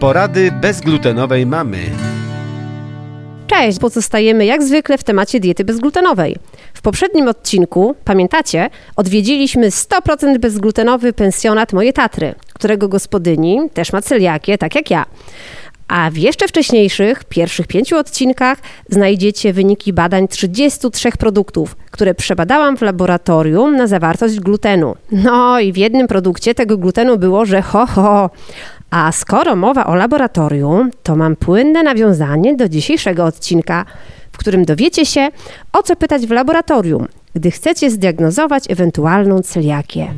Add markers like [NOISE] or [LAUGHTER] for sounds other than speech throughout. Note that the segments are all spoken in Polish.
Porady bezglutenowej mamy. Cześć, pozostajemy jak zwykle w temacie diety bezglutenowej. W poprzednim odcinku, pamiętacie, odwiedziliśmy 100% bezglutenowy pensjonat Moje Tatry, którego gospodyni też ma celiakię, tak jak ja. A w jeszcze wcześniejszych, pierwszych pięciu odcinkach znajdziecie wyniki badań 33 produktów, które przebadałam w laboratorium na zawartość glutenu. No i w jednym produkcie tego glutenu było, że ho, ho. A skoro mowa o laboratorium, to mam płynne nawiązanie do dzisiejszego odcinka, w którym dowiecie się, o co pytać w laboratorium, gdy chcecie zdiagnozować ewentualną celiakię.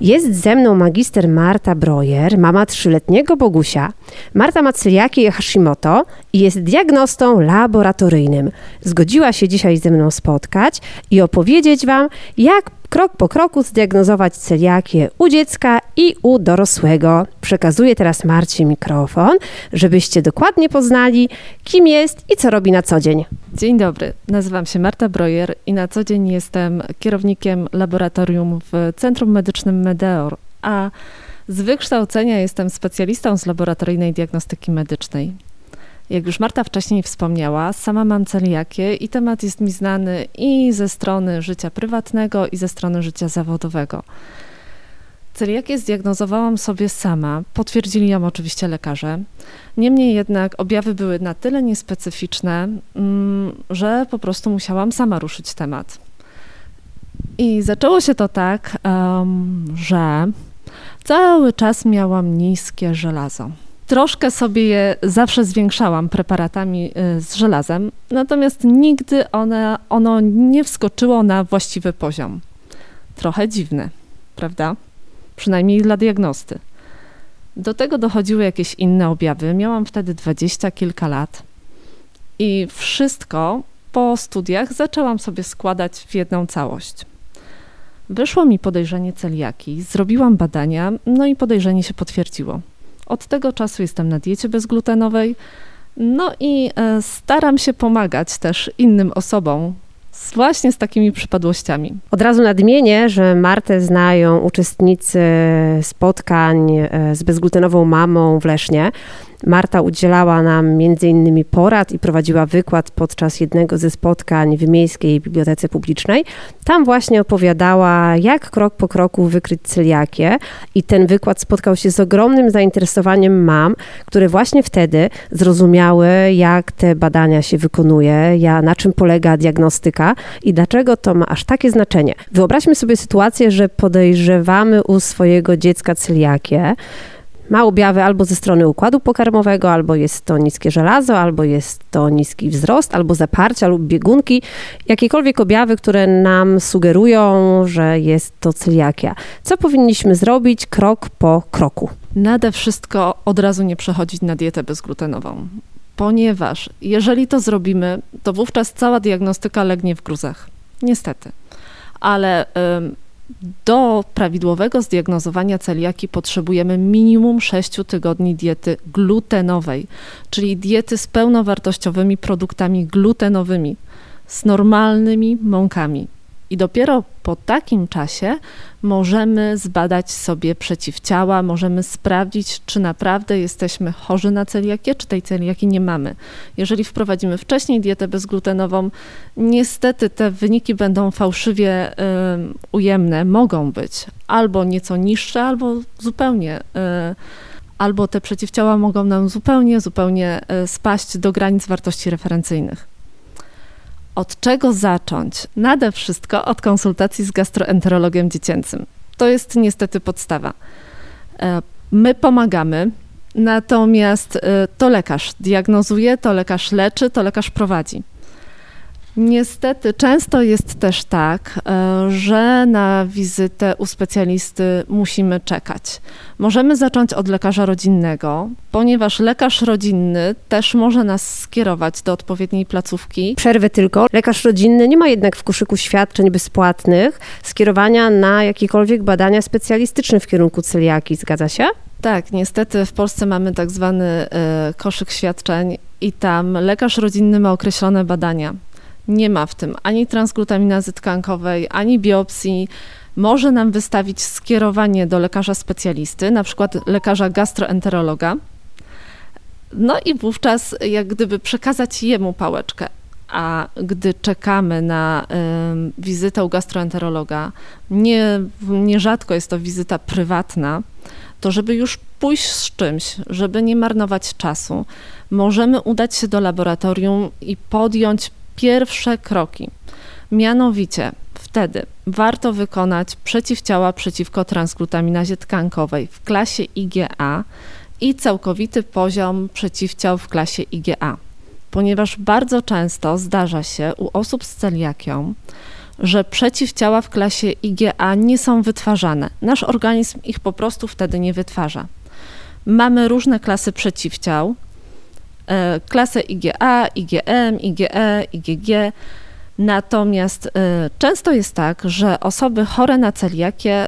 Jest ze mną magister Marta Brojer, mama trzyletniego Bogusia. Marta ma celiakię Hashimoto i jest diagnostą laboratoryjnym. Zgodziła się dzisiaj ze mną spotkać i opowiedzieć Wam, jak krok po kroku zdiagnozować celiakię u dziecka i u dorosłego. Przekazuję teraz Marcie mikrofon, żebyście dokładnie poznali, kim jest i co robi na co dzień. Dzień dobry, nazywam się Marta Brojer i na co dzień jestem kierownikiem laboratorium w Centrum Medycznym Medeor, a z wykształcenia jestem specjalistą z laboratoryjnej diagnostyki medycznej. Jak już Marta wcześniej wspomniała, sama mam celiakię i temat jest mi znany i ze strony życia prywatnego, i ze strony życia zawodowego. Celiakię zdiagnozowałam sobie sama, potwierdzili ją oczywiście lekarze. Niemniej jednak objawy były na tyle niespecyficzne, mm, że po prostu musiałam sama ruszyć temat. I zaczęło się to tak, że cały czas miałam niskie żelazo. Troszkę sobie je zawsze zwiększałam preparatami y, z żelazem, natomiast nigdy one, ono nie wskoczyło na właściwy poziom. Trochę dziwne, prawda? Przynajmniej dla diagnosty. Do tego dochodziły jakieś inne objawy. Miałam wtedy dwadzieścia kilka lat i wszystko po studiach zaczęłam sobie składać w jedną całość. Wyszło mi podejrzenie celiaki, zrobiłam badania, no i podejrzenie się potwierdziło. Od tego czasu jestem na diecie bezglutenowej. No i e, staram się pomagać też innym osobom, właśnie z takimi przypadłościami. Od razu nadmienię, że Martę znają uczestnicy spotkań e, z bezglutenową mamą w Lesznie. Marta udzielała nam m.in. porad i prowadziła wykład podczas jednego ze spotkań w Miejskiej Bibliotece Publicznej. Tam właśnie opowiadała, jak krok po kroku wykryć celiakię i ten wykład spotkał się z ogromnym zainteresowaniem mam, które właśnie wtedy zrozumiały, jak te badania się wykonuje, na czym polega diagnostyka i dlaczego to ma aż takie znaczenie. Wyobraźmy sobie sytuację, że podejrzewamy u swojego dziecka celiakię, ma objawy albo ze strony układu pokarmowego, albo jest to niskie żelazo, albo jest to niski wzrost, albo zaparcia lub biegunki, jakiekolwiek objawy, które nam sugerują, że jest to celiakia. Co powinniśmy zrobić krok po kroku? Nade wszystko od razu nie przechodzić na dietę bezglutenową, ponieważ jeżeli to zrobimy, to wówczas cała diagnostyka legnie w gruzach. Niestety. Ale do prawidłowego zdiagnozowania celiaki potrzebujemy minimum 6 tygodni diety glutenowej, czyli diety z pełnowartościowymi produktami glutenowymi, z normalnymi mąkami. I dopiero po takim czasie możemy zbadać sobie przeciwciała, możemy sprawdzić, czy naprawdę jesteśmy chorzy na celiakię, czy tej celiaki nie mamy. Jeżeli wprowadzimy wcześniej dietę bezglutenową, niestety te wyniki będą fałszywie y, ujemne, mogą być albo nieco niższe, albo zupełnie. Y, albo te przeciwciała mogą nam zupełnie, zupełnie y, spaść do granic wartości referencyjnych. Od czego zacząć? Nade wszystko od konsultacji z gastroenterologiem dziecięcym. To jest niestety podstawa. E, my pomagamy, natomiast e, to lekarz diagnozuje, to lekarz leczy, to lekarz prowadzi. Niestety często jest też tak, e, że na wizytę u specjalisty musimy czekać. Możemy zacząć od lekarza rodzinnego, ponieważ lekarz rodzinny też może nas skierować do odpowiedniej placówki. Przerwę tylko. Lekarz rodzinny nie ma jednak w koszyku świadczeń bezpłatnych skierowania na jakiekolwiek badania specjalistyczne w kierunku celiaki. Zgadza się? Tak, niestety w Polsce mamy tak zwany e, koszyk świadczeń i tam lekarz rodzinny ma określone badania nie ma w tym ani transglutaminazy tkankowej, ani biopsji, może nam wystawić skierowanie do lekarza specjalisty, na przykład lekarza gastroenterologa. No i wówczas jak gdyby przekazać jemu pałeczkę. A gdy czekamy na y, wizytę u gastroenterologa, nie, nierzadko jest to wizyta prywatna, to żeby już pójść z czymś, żeby nie marnować czasu, możemy udać się do laboratorium i podjąć pierwsze kroki. Mianowicie wtedy warto wykonać przeciwciała przeciwko transglutaminazie tkankowej w klasie IgA i całkowity poziom przeciwciał w klasie IgA, ponieważ bardzo często zdarza się u osób z celiakią, że przeciwciała w klasie IgA nie są wytwarzane. Nasz organizm ich po prostu wtedy nie wytwarza. Mamy różne klasy przeciwciał, klasę IgA, IgM, IgE, IgG. Natomiast y, często jest tak, że osoby chore na celiakię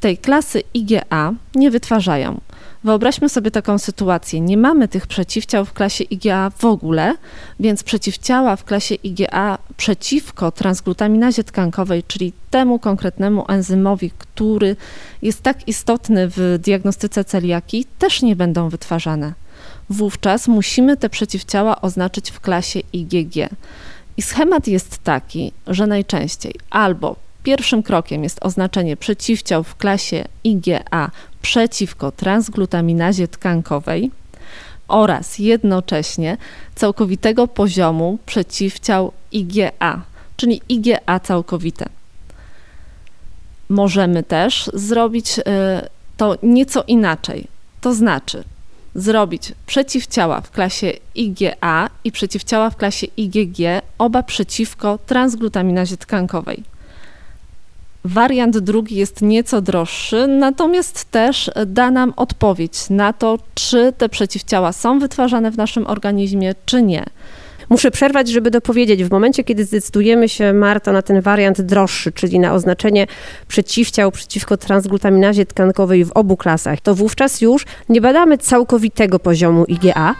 tej klasy IgA nie wytwarzają. Wyobraźmy sobie taką sytuację. Nie mamy tych przeciwciał w klasie IgA w ogóle, więc przeciwciała w klasie IgA przeciwko transglutaminazie tkankowej, czyli temu konkretnemu enzymowi, który jest tak istotny w diagnostyce celiaki, też nie będą wytwarzane. Wówczas musimy te przeciwciała oznaczyć w klasie IgG. I schemat jest taki, że najczęściej albo pierwszym krokiem jest oznaczenie przeciwciał w klasie IgA przeciwko transglutaminazie tkankowej oraz jednocześnie całkowitego poziomu przeciwciał IgA, czyli IgA całkowite. Możemy też zrobić y, to nieco inaczej, to znaczy zrobić przeciwciała w klasie IgA i przeciwciała w klasie IgG, oba przeciwko transglutaminazie tkankowej. Wariant drugi jest nieco droższy, natomiast też da nam odpowiedź na to, czy te przeciwciała są wytwarzane w naszym organizmie, czy nie. Muszę przerwać, żeby dopowiedzieć. W momencie, kiedy zdecydujemy się, Marta, na ten wariant droższy, czyli na oznaczenie przeciwciał przeciwko transglutaminazie tkankowej w obu klasach, to wówczas już nie badamy całkowitego poziomu IgA,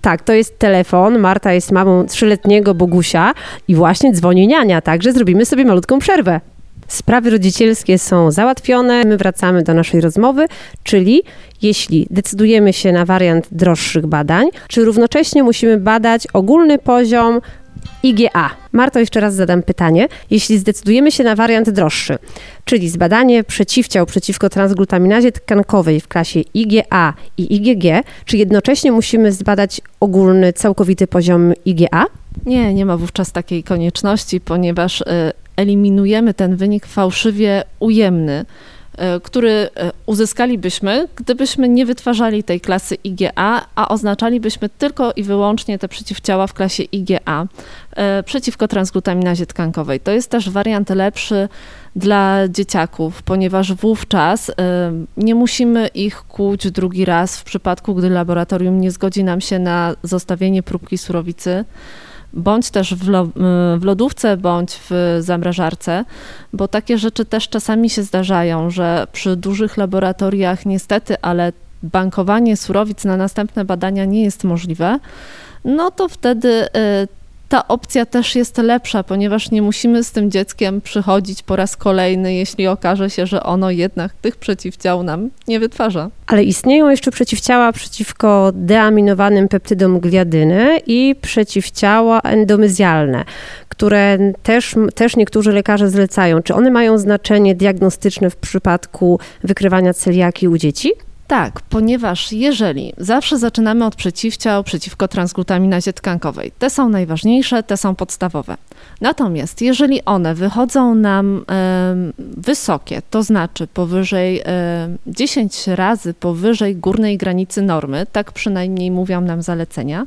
tak, to jest telefon. Marta jest mamą trzyletniego Bogusia i właśnie dzwoni niania, także zrobimy sobie malutką przerwę. Sprawy rodzicielskie są załatwione, my wracamy do naszej rozmowy, czyli jeśli decydujemy się na wariant droższych badań, czy równocześnie musimy badać ogólny poziom IgA. Marto, jeszcze raz zadam pytanie. Jeśli zdecydujemy się na wariant droższy, czyli zbadanie przeciwciał przeciwko transglutaminazie tkankowej w klasie IgA i IgG, czy jednocześnie musimy zbadać ogólny, całkowity poziom IgA? Nie, nie ma wówczas takiej konieczności, ponieważ y, eliminujemy ten wynik fałszywie ujemny, e, który e, uzyskalibyśmy, gdybyśmy nie wytwarzali tej klasy IgA, a oznaczalibyśmy tylko i wyłącznie te przeciwciała w klasie IgA e, przeciwko transglutaminazie tkankowej. To jest też wariant lepszy dla dzieciaków, ponieważ wówczas nie musimy ich kłuć drugi raz w przypadku, gdy laboratorium nie zgodzi nam się na zostawienie próbki surowicy bądź też w, lo, w, lodówce, bądź w zamrażarce, bo takie rzeczy też czasami się zdarzają, że przy dużych laboratoriach niestety, ale bankowanie surowic na następne badania nie jest możliwe, no to wtedy y, ta opcja też jest lepsza, ponieważ nie musimy z tym dzieckiem przychodzić po raz kolejny, jeśli okaże się, że ono jednak tych przeciwciał nam nie wytwarza. Ale istnieją jeszcze przeciwciała przeciwko deaminowanym peptydom gliadyny i przeciwciała endomyzjalne, które też, też niektórzy lekarze zlecają. Czy one mają znaczenie diagnostyczne w przypadku wykrywania celiaki u dzieci? Tak, ponieważ jeżeli zawsze zaczynamy od przeciwciał przeciwko transglutaminazie tkankowej, te są najważniejsze, te są podstawowe. Natomiast jeżeli one wychodzą nam wysokie, to znaczy powyżej y, 10 razy powyżej górnej granicy normy, tak przynajmniej mówią nam zalecenia,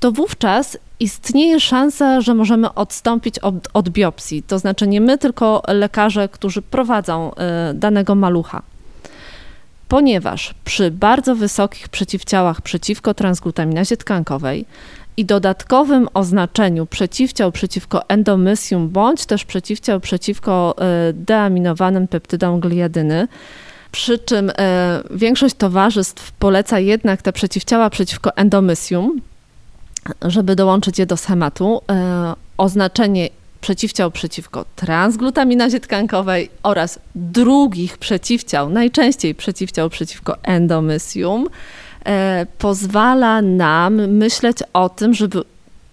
to wówczas istnieje szansa, że możemy odstąpić od, od biopsji. To znaczy nie my, tylko lekarze, którzy prowadzą y, danego malucha ponieważ przy bardzo wysokich przeciwciałach przeciwko transglutaminazie tkankowej i dodatkowym oznaczeniu przeciwciał przeciwko endomysium bądź też przeciwciał przeciwko e, deaminowanym peptydom gliadyny, przy czym e, większość towarzystw poleca jednak te przeciwciała przeciwko endomysium, żeby dołączyć je do schematu. E, oznaczenie przeciwciał przeciwko transglutaminazie tkankowej oraz drugich przeciwciał, najczęściej przeciwciał przeciwko endomysium, e, pozwala nam myśleć o tym, żeby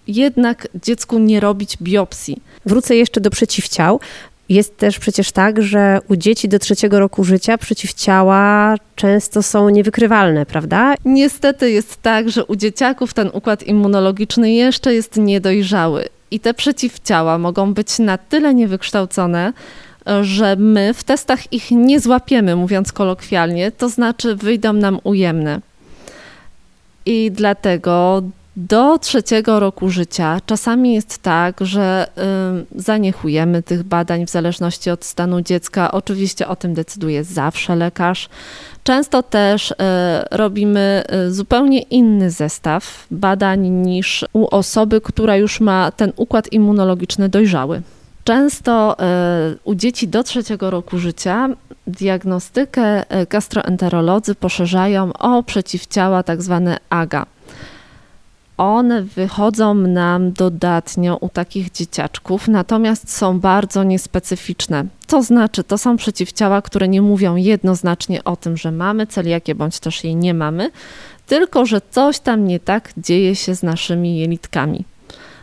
jednak dziecku nie robić biopsji. Wrócę jeszcze do przeciwciał. Jest też przecież tak, że u dzieci do trzeciego roku życia przeciwciała często są niewykrywalne, prawda? Niestety jest tak, że u dzieciaków ten układ immunologiczny jeszcze jest niedojrzały i te przeciwciała mogą być na tyle niewykształcone, że my w testach ich nie złapiemy, mówiąc kolokwialnie, to znaczy wyjdą nam ujemne. I dlatego do trzeciego roku życia czasami jest tak, że y, zaniechujemy tych badań w zależności od stanu dziecka. Oczywiście o tym decyduje zawsze lekarz. Często też y, robimy y, zupełnie inny zestaw badań niż u osoby, która już ma ten układ immunologiczny dojrzały. Często u dzieci do trzeciego roku życia diagnostykę gastroenterolodzy poszerzają o przeciwciała tak zwane AGA one wychodzą nam dodatnio u takich dzieciaczków, natomiast są bardzo niespecyficzne. To znaczy, to są przeciwciała, które nie mówią jednoznacznie o tym, że mamy celiakię bądź też jej nie mamy, tylko że coś tam nie tak dzieje się z naszymi jelitkami.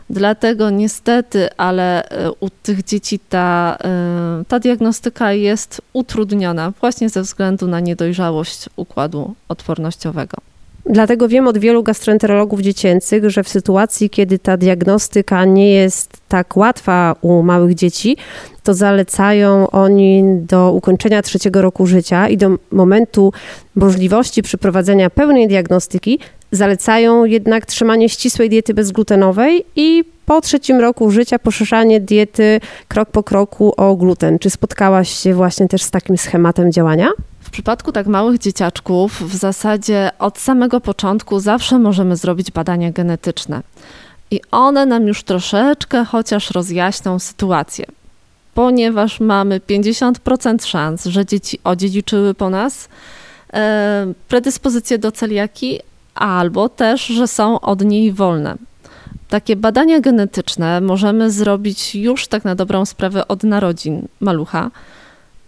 Dlatego niestety, ale e, u tych dzieci ta, e, ta diagnostyka jest utrudniona właśnie ze względu na niedojrzałość układu odpornościowego. Dlatego wiem od wielu gastroenterologów dziecięcych, że w sytuacji, kiedy ta diagnostyka nie jest tak łatwa u małych dzieci, to zalecają oni do ukończenia trzeciego roku życia i do momentu możliwości przeprowadzenia pełnej diagnostyki zalecają jednak trzymanie ścisłej diety bezglutenowej i po trzecim roku życia poszerzanie diety krok po kroku o gluten. Czy spotkałaś się właśnie też z takim schematem działania? W przypadku tak małych dzieciaczków w zasadzie od samego początku zawsze możemy zrobić badania genetyczne. I one nam już troszeczkę chociaż rozjaśnią sytuację, ponieważ mamy 50% szans, że dzieci odziedziczyły po nas e, predyspozycje do celiaki, albo też, że są od niej wolne. Takie badania genetyczne możemy zrobić już tak na dobrą sprawę od narodzin malucha.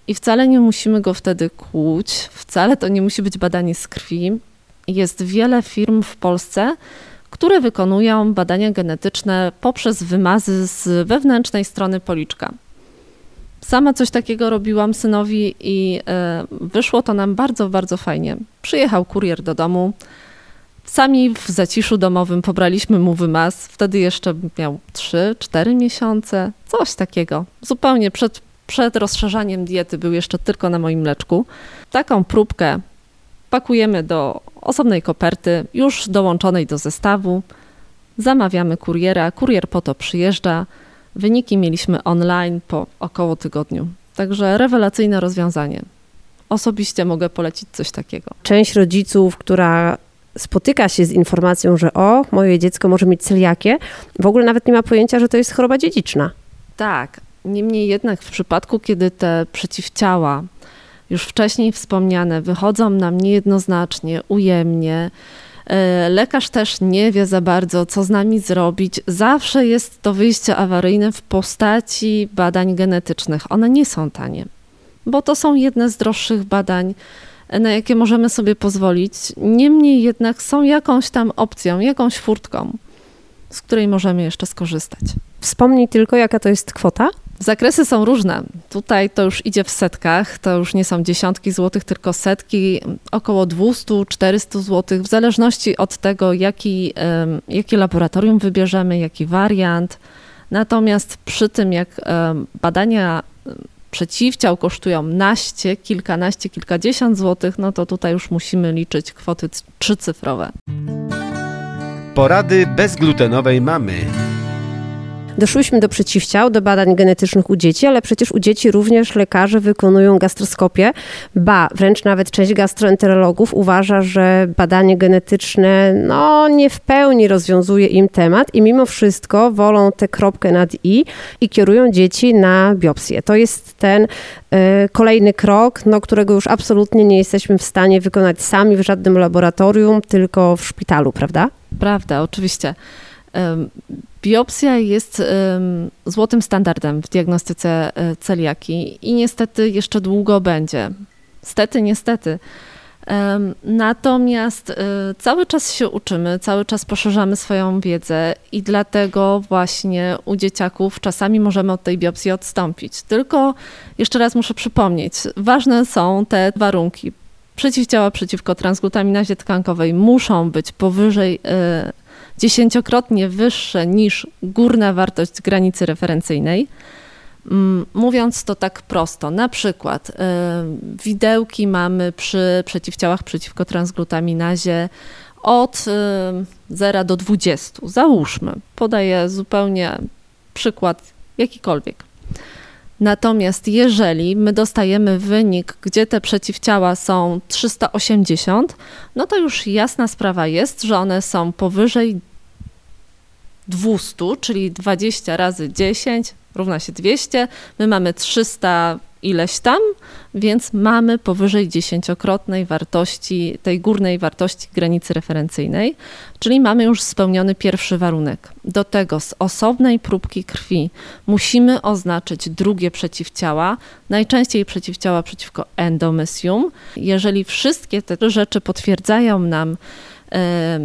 I wcale nie musimy go wtedy kłuć, wcale to nie musi być badanie z krwi. Jest wiele firm w Polsce, które wykonują badania genetyczne poprzez wymazy z wewnętrznej strony policzka. Sama coś takiego robiłam synowi i e, wyszło to nam bardzo, bardzo fajnie. Przyjechał kurier do domu. Sami w zaciszu domowym pobraliśmy mu wymaz. Wtedy jeszcze miał 3-4 miesiące, coś takiego. Zupełnie przed przed rozszerzaniem diety był jeszcze tylko na moim mleczku. Taką próbkę pakujemy do osobnej koperty, już dołączonej do zestawu. Zamawiamy kuriera, kurier po to przyjeżdża. Wyniki mieliśmy online po około tygodniu. Także rewelacyjne rozwiązanie. Osobiście mogę polecić coś takiego. Część rodziców, która spotyka się z informacją, że o, moje dziecko może mieć celiakię, w ogóle nawet nie ma pojęcia, że to jest choroba dziedziczna. Tak, Niemniej jednak w przypadku, kiedy te przeciwciała, już wcześniej wspomniane, wychodzą nam niejednoznacznie, ujemnie, e, lekarz też nie wie za bardzo, co z nami zrobić, zawsze jest to wyjście awaryjne w postaci badań genetycznych. One nie są tanie, bo to są jedne z droższych badań, na jakie możemy sobie pozwolić. Niemniej jednak są jakąś tam opcją, jakąś furtką, z której możemy jeszcze skorzystać. Wspomnij tylko, jaka to jest kwota? Zakresy są różne. Tutaj to już idzie w setkach, to już nie są dziesiątki złotych, tylko setki, około 200-400 złotych, w zależności od tego, jaki, jakie laboratorium wybierzemy, jaki wariant. Natomiast przy tym, jak badania przeciwciał kosztują naście, kilkanaście, kilkadziesiąt złotych, no to tutaj już musimy liczyć kwoty trzycyfrowe. Porady bezglutenowej mamy. Doszłyśmy do przeciwciał, do badań genetycznych u dzieci, ale przecież u dzieci również lekarze wykonują gastroskopię. Ba, wręcz nawet część gastroenterologów uważa, że badanie genetyczne no, nie w pełni rozwiązuje im temat i mimo wszystko wolą tę kropkę nad i i kierują dzieci na biopsję. To jest ten y, kolejny krok, no, którego już absolutnie nie jesteśmy w stanie wykonać sami w żadnym laboratorium, tylko w szpitalu, prawda? Prawda, oczywiście Biopsja jest złotym standardem w diagnostyce e, celiaki i niestety jeszcze długo będzie. Stety, niestety. Natomiast e, cały czas się uczymy, cały czas poszerzamy swoją wiedzę i dlatego właśnie u dzieciaków czasami możemy od tej biopsji odstąpić. Tylko jeszcze raz muszę przypomnieć, ważne są te warunki. Przeciwciała przeciwko transglutaminazie tkankowej muszą być powyżej e, dziesięciokrotnie wyższe niż górna wartość granicy referencyjnej. Mm, mówiąc to tak prosto, na przykład y, widełki mamy przy przeciwciałach przeciwko transglutaminazie od 0 y, do 20. Załóżmy, podaję zupełnie przykład jakikolwiek. Natomiast jeżeli my dostajemy wynik, gdzie te przeciwciała są 380, no to już jasna sprawa jest, że one są powyżej 200, czyli 20 razy 10 równa się 200. My mamy 300 ileś tam, więc mamy powyżej dziesięciokrotnej wartości, tej górnej wartości granicy referencyjnej, czyli mamy już spełniony pierwszy warunek. Do tego z osobnej próbki krwi musimy oznaczyć drugie przeciwciała, najczęściej przeciwciała przeciwko endomysium. Jeżeli wszystkie te rzeczy potwierdzają nam e,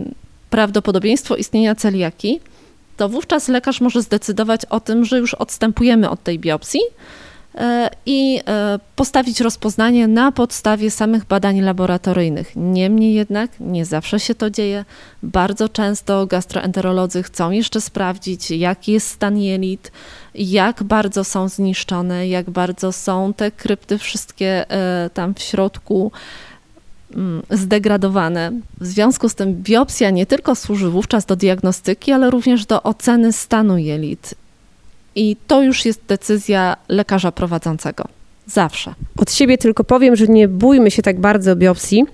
prawdopodobieństwo istnienia celiaki, to wówczas lekarz może zdecydować o tym, że już odstępujemy od tej biopsji e, i e, postawić rozpoznanie na podstawie samych badań laboratoryjnych. Niemniej jednak nie zawsze się to dzieje. Bardzo często gastroenterolodzy chcą jeszcze sprawdzić, jaki jest stan jelit, jak bardzo są zniszczone, jak bardzo są te krypty wszystkie e, tam w środku zdegradowane. W związku z tym biopsja nie tylko służy wówczas do diagnostyki, ale również do oceny stanu jelit. I to już jest decyzja lekarza prowadzącego. Zawsze. Od siebie tylko powiem, że nie bójmy się tak bardzo biopsji,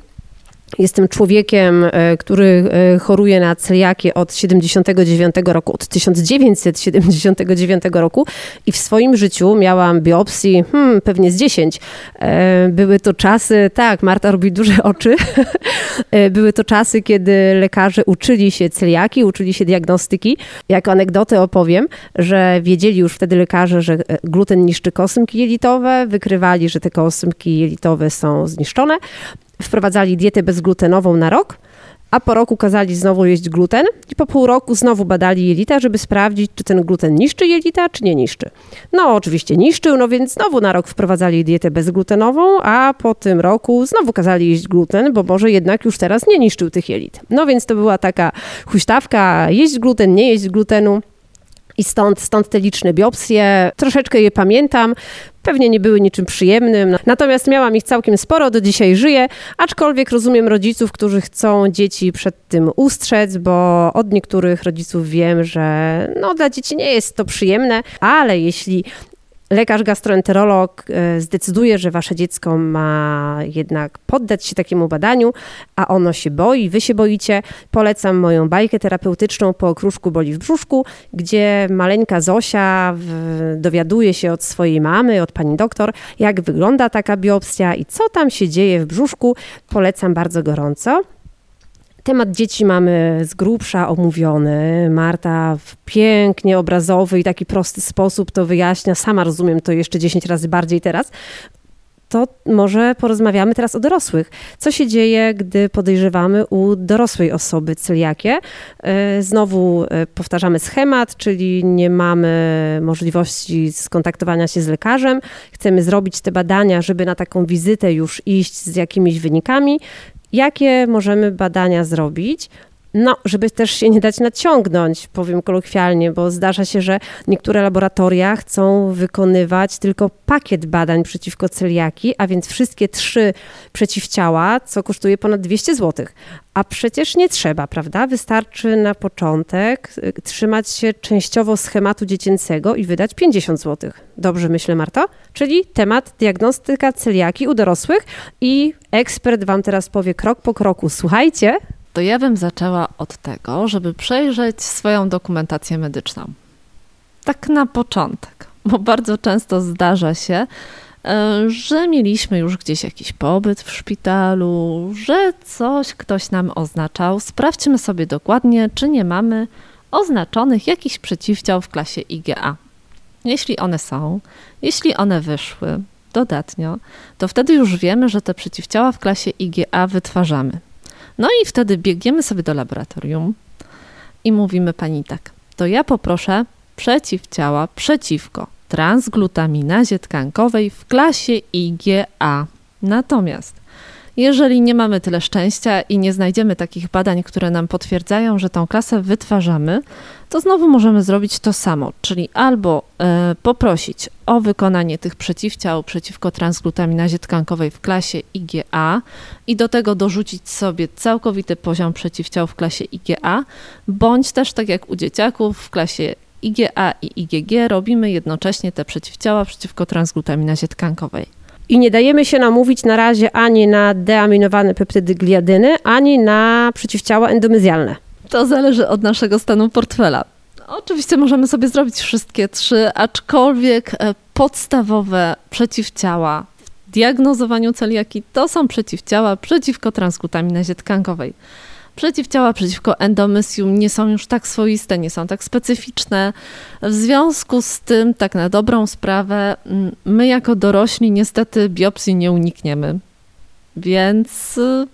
Jestem człowiekiem, e, który e, choruje na celiakię od 79 roku, od 1979 roku i w swoim życiu miałam biopsji, hmm, pewnie z 10. E, były to czasy, tak, Marta robi duże oczy. [LAUGHS] Były to czasy, kiedy lekarze uczyli się celiaki, uczyli się diagnostyki. Jako anegdotę opowiem, że wiedzieli już wtedy lekarze, że gluten niszczy kosmki jelitowe, wykrywali, że te kosmki jelitowe są zniszczone wprowadzali dietę bezglutenową na rok, a po roku kazali znowu jeść gluten i po pół roku znowu badali jelita, żeby sprawdzić, czy ten gluten niszczy jelita, czy nie niszczy. No oczywiście niszczył, no więc znowu na rok wprowadzali dietę bezglutenową, a po tym roku znowu kazali jeść gluten, bo może jednak już teraz nie niszczył tych jelit. No więc to była taka huśtawka, jeść gluten, nie jeść glutenu. I stąd, stąd te liczne biopsje. Troszeczkę je pamiętam. Pewnie nie były niczym przyjemnym, natomiast miałam ich całkiem sporo, do dzisiaj żyję, aczkolwiek rozumiem rodziców, którzy chcą dzieci przed tym ustrzec, bo od niektórych rodziców wiem, że no, dla dzieci nie jest to przyjemne, ale jeśli lekarz gastroenterolog e, zdecyduje, że wasze dziecko ma jednak poddać się takiemu badaniu, a ono się boi, wy się boicie, polecam moją bajkę terapeutyczną po okruszku boli w brzuszku, gdzie maleńka Zosia dowiaduje się od swojej mamy, od pani doktor, jak wygląda taka biopsja i co tam się dzieje w brzuszku. Polecam bardzo gorąco. Temat dzieci mamy z grubsza omówiony. Marta w pięknie obrazowy i taki prosty sposób to wyjaśnia. Sama rozumiem to jeszcze 10 razy bardziej teraz. To może porozmawiamy teraz o dorosłych. Co się dzieje, gdy podejrzewamy u dorosłej osoby celiakię? E, znowu e, powtarzamy schemat, czyli nie mamy możliwości skontaktowania się z lekarzem. Chcemy zrobić te badania, żeby na taką wizytę już iść z jakimiś wynikami. Jakie możemy badania zrobić? No, żeby też się nie dać naciągnąć, powiem kolokwialnie, bo zdarza się, że niektóre laboratoria chcą wykonywać tylko pakiet badań przeciwko celiaki, a więc wszystkie trzy przeciwciała, co kosztuje ponad 200 zł. A przecież nie trzeba, prawda? Wystarczy na początek y, trzymać się częściowo schematu dziecięcego i wydać 50 zł. Dobrze myślę, Marto? Czyli temat diagnostyka celiaki u dorosłych i ekspert Wam teraz powie krok po kroku. Słuchajcie, to ja bym zaczęła od tego, żeby przejrzeć swoją dokumentację medyczną. Tak na początek, bo bardzo często zdarza się, e, że mieliśmy już gdzieś jakiś pobyt w szpitalu, że coś ktoś nam oznaczał. Sprawdźmy sobie dokładnie, czy nie mamy oznaczonych jakiś przeciwciał w klasie IgA. Jeśli one są, jeśli one wyszły dodatnio, to wtedy już wiemy, że te przeciwciała w klasie IgA wytwarzamy. No i wtedy biegniemy sobie do laboratorium i mówimy pani tak, to ja poproszę przeciwciała przeciwko transglutaminazie tkankowej w klasie IgA. Natomiast jeżeli nie mamy tyle szczęścia i nie znajdziemy takich badań, które nam potwierdzają, że tą klasę wytwarzamy, to znowu możemy zrobić to samo, czyli albo e, poprosić o wykonanie tych przeciwciał przeciwko transglutaminazie tkankowej w klasie IgA i do tego dorzucić sobie całkowity poziom przeciwciał w klasie IgA, bądź też tak jak u dzieciaków w klasie IgA i IgG robimy jednocześnie te przeciwciała przeciwko transglutaminazie tkankowej. I nie dajemy się namówić na razie ani na deaminowane peptydy gliadyny, ani na przeciwciała endomezjalne. To zależy od naszego stanu portfela. Oczywiście możemy sobie zrobić wszystkie trzy, aczkolwiek e, podstawowe przeciwciała w diagnozowaniu celiaki to są przeciwciała przeciwko transglutaminazie tkankowej. Przeciwciała przeciwko endomysium nie są już tak swoiste, nie są tak specyficzne. W związku z tym, tak na dobrą sprawę, mm, my jako dorośli niestety biopsji nie unikniemy. Więc y,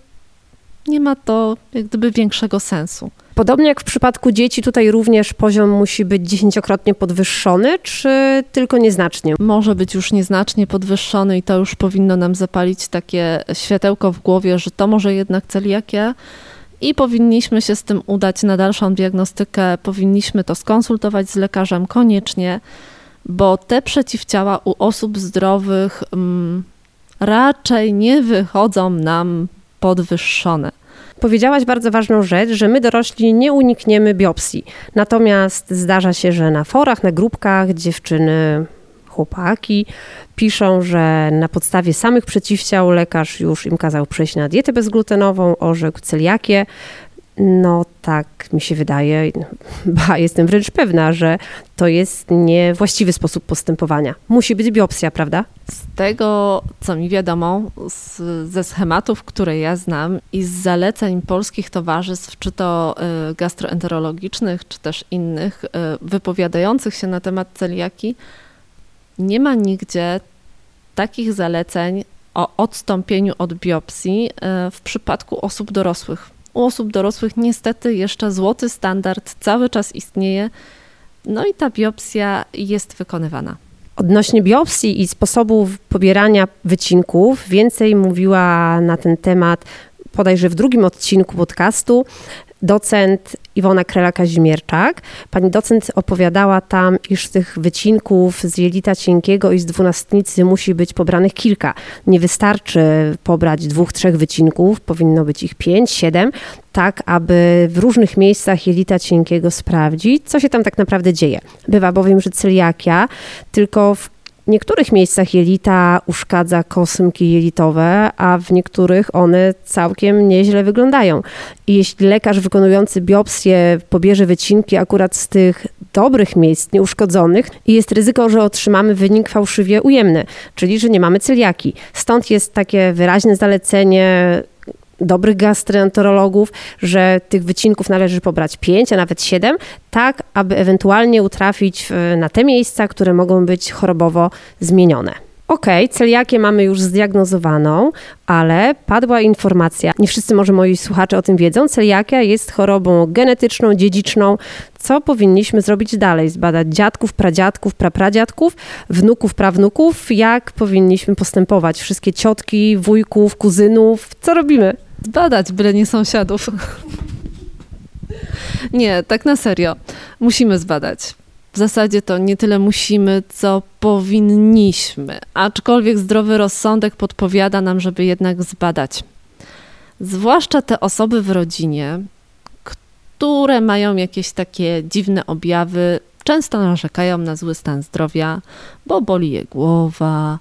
nie ma to jak gdyby większego sensu. Podobnie jak w przypadku dzieci, tutaj również poziom musi być dziesięciokrotnie podwyższony, czy tylko nieznacznie? Może być już nieznacznie podwyższony i to już powinno nam zapalić takie światełko w głowie, że to może jednak celiakia i powinniśmy się z tym udać na dalszą diagnostykę. Powinniśmy to skonsultować z lekarzem koniecznie, bo te przeciwciała u osób zdrowych mm, raczej nie wychodzą nam podwyższone. Powiedziałaś bardzo ważną rzecz, że my dorośli nie unikniemy biopsji. Natomiast zdarza się, że na forach, na grupkach dziewczyny chłopaki piszą, że na podstawie samych przeciwciał lekarz już im kazał przejść na dietę bezglutenową, orzekł celiakię. No tak mi się wydaje, [LAUGHS] ba, jestem wręcz pewna, że to jest niewłaściwy sposób postępowania. Musi być biopsja, prawda? Z tego, co mi wiadomo, z, ze schematów, które ja znam i z zaleceń polskich towarzystw, czy to y, gastroenterologicznych, czy też innych, y, wypowiadających się na temat celiaki, nie ma nigdzie takich zaleceń o odstąpieniu od biopsji e, w przypadku osób dorosłych. U osób dorosłych niestety jeszcze złoty standard cały czas istnieje, no i ta biopsja jest wykonywana. Odnośnie biopsji i sposobów pobierania wycinków, więcej mówiła na ten temat podajże w drugim odcinku podcastu docent Iwona Krela-Kazimierczak. Pani docent opowiadała tam, iż tych wycinków z jelita cienkiego i z dwunastnicy musi być pobranych kilka. Nie wystarczy pobrać dwóch, trzech wycinków, powinno być ich pięć, siedem, tak aby w różnych miejscach jelita cienkiego sprawdzić, co się tam tak naprawdę dzieje. Bywa bowiem, że celiakia tylko w w niektórych miejscach jelita uszkadza kosmki jelitowe, a w niektórych one całkiem nieźle wyglądają. I jeśli lekarz wykonujący biopsję pobierze wycinki akurat z tych dobrych miejsc, nieuszkodzonych, jest ryzyko, że otrzymamy wynik fałszywie ujemny, czyli że nie mamy celiaki. Stąd jest takie wyraźne zalecenie dobrych gastroenterologów, że tych wycinków należy pobrać 5, a nawet 7, tak aby ewentualnie utrafić na te miejsca, które mogą być chorobowo zmienione. Ok, celiakię mamy już zdiagnozowaną, ale padła informacja, nie wszyscy może moi słuchacze o tym wiedzą, celiakia jest chorobą genetyczną, dziedziczną. Co powinniśmy zrobić dalej? Zbadać dziadków, pradziadków, prapradziadków, wnuków, prawnuków? Jak powinniśmy postępować? Wszystkie ciotki, wujków, kuzynów? Co robimy? Zbadać, byle nie sąsiadów. Nie, tak na serio. Musimy zbadać. W zasadzie to nie tyle musimy, co powinniśmy. Aczkolwiek zdrowy rozsądek podpowiada nam, żeby jednak zbadać. Zwłaszcza te osoby w rodzinie, które mają jakieś takie dziwne objawy, często narzekają na zły stan zdrowia, bo boli je głowa,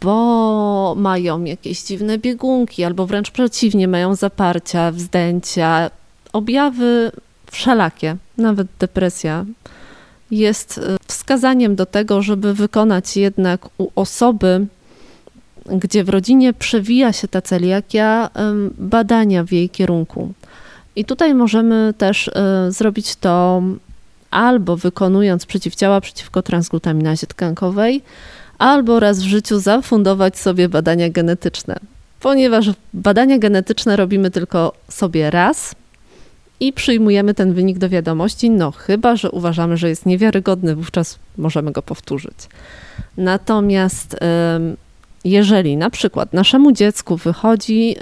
bo mają jakieś dziwne biegunki, albo wręcz przeciwnie, mają zaparcia, wzdęcia, objawy wszelakie, nawet depresja, jest y, wskazaniem do tego, żeby wykonać jednak u osoby, gdzie w rodzinie przewija się ta celiakia, badania w jej kierunku. I tutaj możemy też y, zrobić to albo wykonując przeciwciała przeciwko transglutaminazie tkankowej, albo raz w życiu zafundować sobie badania genetyczne. Ponieważ badania genetyczne robimy tylko sobie raz i przyjmujemy ten wynik do wiadomości, no chyba, że uważamy, że jest niewiarygodny, wówczas możemy go powtórzyć. Natomiast jeżeli na przykład naszemu dziecku wychodzi,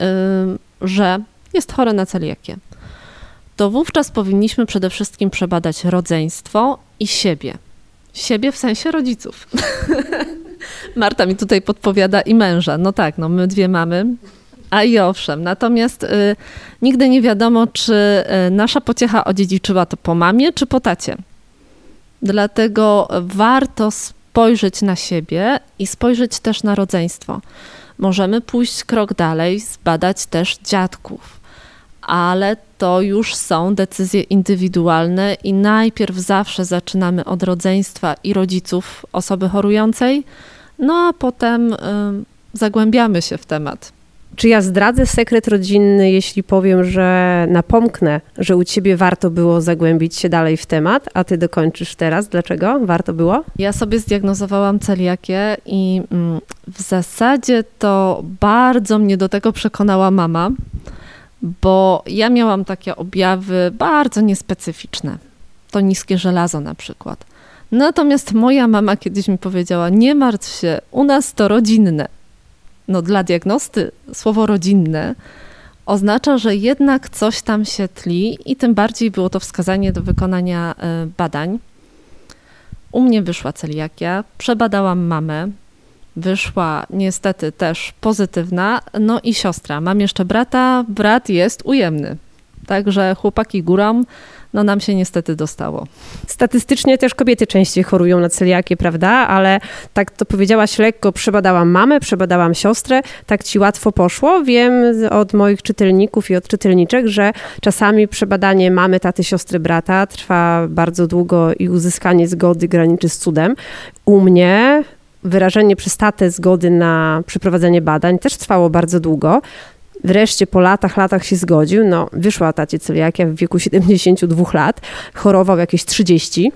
że jest chore na celiakię, to wówczas powinniśmy przede wszystkim przebadać rodzeństwo i siebie. Siebie w sensie rodziców. [LAUGHS] Marta mi tutaj podpowiada i męża. No tak, no my dwie mamy. A i owszem, natomiast y, nigdy nie wiadomo, czy y, nasza pociecha odziedziczyła to po mamie, czy po tacie. Dlatego warto spojrzeć na siebie i spojrzeć też na rodzeństwo. Możemy pójść krok dalej, zbadać też dziadków, ale to już są decyzje indywidualne i najpierw zawsze zaczynamy od rodzeństwa i rodziców osoby chorującej, no a potem y, zagłębiamy się w temat. Czy ja zdradzę sekret rodzinny, jeśli powiem, że napomknę, że u ciebie warto było zagłębić się dalej w temat, a ty dokończysz teraz? Dlaczego warto było? Ja sobie zdiagnozowałam celiakię i mm, w zasadzie to bardzo mnie do tego przekonała mama, bo ja miałam takie objawy bardzo niespecyficzne. To niskie żelazo na przykład. Natomiast moja mama kiedyś mi powiedziała: Nie martw się, u nas to rodzinne no, dla diagnosty słowo rodzinne oznacza, że jednak coś tam się tli i tym bardziej było to wskazanie do wykonania e, badań. U mnie wyszła celiakia, przebadałam mamę, wyszła niestety też pozytywna, no i siostra. Mam jeszcze brata, brat jest ujemny. Także chłopaki górą, no nam się niestety dostało. Statystycznie też kobiety częściej chorują na celiakię, prawda? Ale tak to powiedziałaś lekko, przebadałam mamę, przebadałam siostrę, tak ci łatwo poszło. Wiem od moich czytelników i od czytelniczek, że czasami przebadanie mamy, taty, siostry, brata trwa bardzo długo i uzyskanie zgody graniczy z cudem. U mnie wyrażenie przez tatę zgody na przeprowadzenie badań też trwało bardzo długo. Wreszcie po latach, latach się zgodził. No, wyszła tacie celiakia w wieku 72 lat, chorował jakieś 30.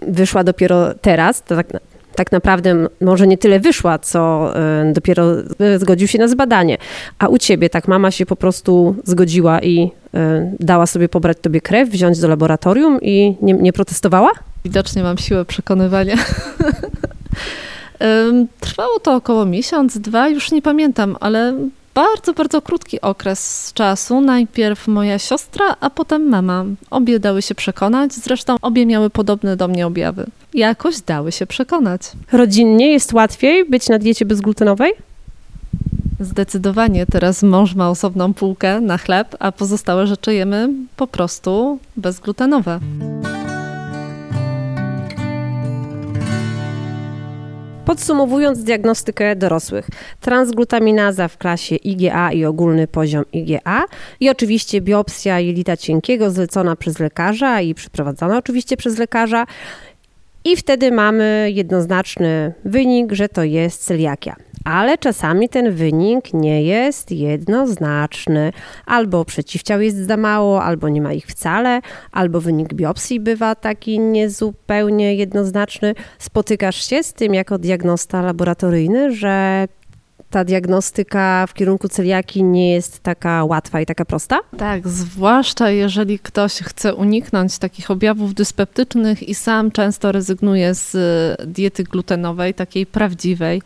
Wyszła dopiero teraz, to tak, tak naprawdę może nie tyle wyszła, co y, dopiero y, zgodził się na zbadanie. A u ciebie tak mama się po prostu zgodziła i y, dała sobie pobrać tobie krew, wziąć do laboratorium i nie, nie protestowała? Widocznie mam siłę przekonywania. [LAUGHS] Trwało to około miesiąc, dwa, już nie pamiętam, ale bardzo, bardzo krótki okres czasu. Najpierw moja siostra, a potem mama. Obie dały się przekonać, zresztą obie miały podobne do mnie objawy. Jakoś dały się przekonać. Rodzinnie jest łatwiej być na diecie bezglutenowej? Zdecydowanie. Teraz mąż ma osobną półkę na chleb, a pozostałe rzeczy jemy po prostu bezglutenowe. Podsumowując diagnostykę dorosłych, transglutaminaza w klasie IgA i ogólny poziom IgA i oczywiście biopsja jelita cienkiego zlecona przez lekarza i przeprowadzona oczywiście przez lekarza. I wtedy mamy jednoznaczny wynik, że to jest celiakia ale czasami ten wynik nie jest jednoznaczny. Albo przeciwciał jest za mało, albo nie ma ich wcale, albo wynik biopsji bywa taki niezupełnie jednoznaczny. Spotykasz się z tym jako diagnosta laboratoryjny, że ta diagnostyka w kierunku celiaki nie jest taka łatwa i taka prosta? Tak, zwłaszcza jeżeli ktoś chce uniknąć takich objawów dyspeptycznych i sam często rezygnuje z diety glutenowej, takiej prawdziwej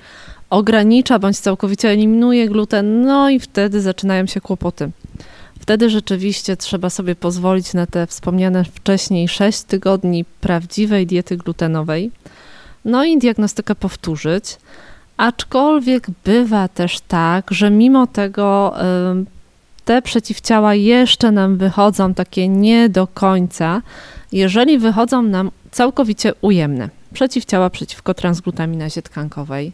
ogranicza bądź całkowicie eliminuje gluten, no i wtedy zaczynają się kłopoty. Wtedy rzeczywiście trzeba sobie pozwolić na te wspomniane wcześniej 6 tygodni prawdziwej diety glutenowej, no i diagnostykę powtórzyć. Aczkolwiek bywa też tak, że mimo tego te przeciwciała jeszcze nam wychodzą takie nie do końca, jeżeli wychodzą nam całkowicie ujemne. Przeciwciała przeciwko transglutaminazie tkankowej,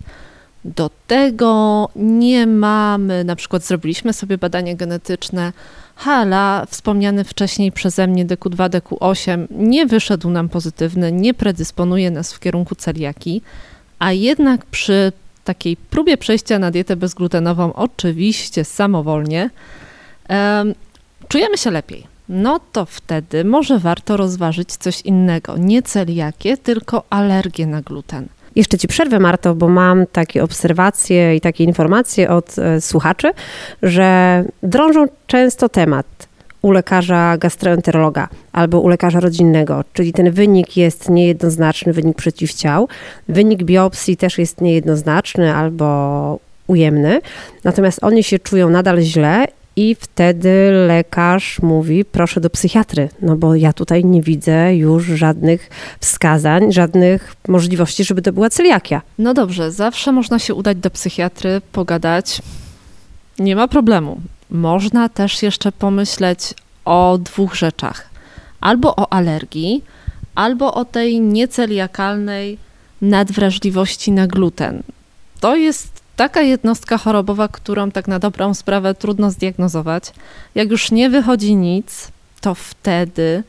do tego nie mamy, na przykład zrobiliśmy sobie badanie genetyczne, hala, wspomniany wcześniej przeze mnie DQ2, DQ8 nie wyszedł nam pozytywny, nie predysponuje nas w kierunku celiaki, a jednak przy takiej próbie przejścia na dietę bezglutenową, oczywiście samowolnie, czujemy się lepiej. No to wtedy może warto rozważyć coś innego. Nie celiakię, tylko alergię na gluten. Jeszcze Ci przerwę, Marto, bo mam takie obserwacje i takie informacje od e, słuchaczy, że drążą często temat u lekarza gastroenterologa albo u lekarza rodzinnego, czyli ten wynik jest niejednoznaczny, wynik przeciwciał. Wynik biopsji też jest niejednoznaczny albo ujemny, natomiast oni się czują nadal źle i wtedy lekarz mówi: proszę do psychiatry, no bo ja tutaj nie widzę już żadnych wskazań, żadnych możliwości, żeby to była celiakia. No dobrze, zawsze można się udać do psychiatry, pogadać. Nie ma problemu. Można też jeszcze pomyśleć o dwóch rzeczach: albo o alergii, albo o tej nieceliakalnej nadwrażliwości na gluten. To jest taka jednostka chorobowa, którą tak na dobrą sprawę trudno zdiagnozować. Jak już nie wychodzi nic, to wtedy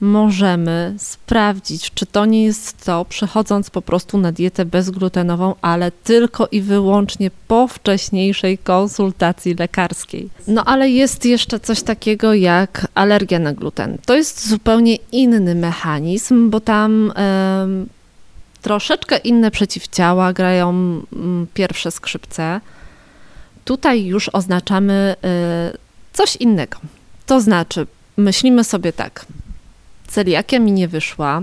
możemy sprawdzić, czy to nie jest to, przechodząc po prostu na dietę bezglutenową, ale tylko i wyłącznie po wcześniejszej konsultacji lekarskiej. No ale jest jeszcze coś takiego jak alergia na gluten. To jest zupełnie inny mechanizm, bo tam troszeczkę inne przeciwciała grają mm, pierwsze skrzypce. Tutaj już oznaczamy y, coś innego. To znaczy, myślimy sobie tak, celiakia mi nie wyszła,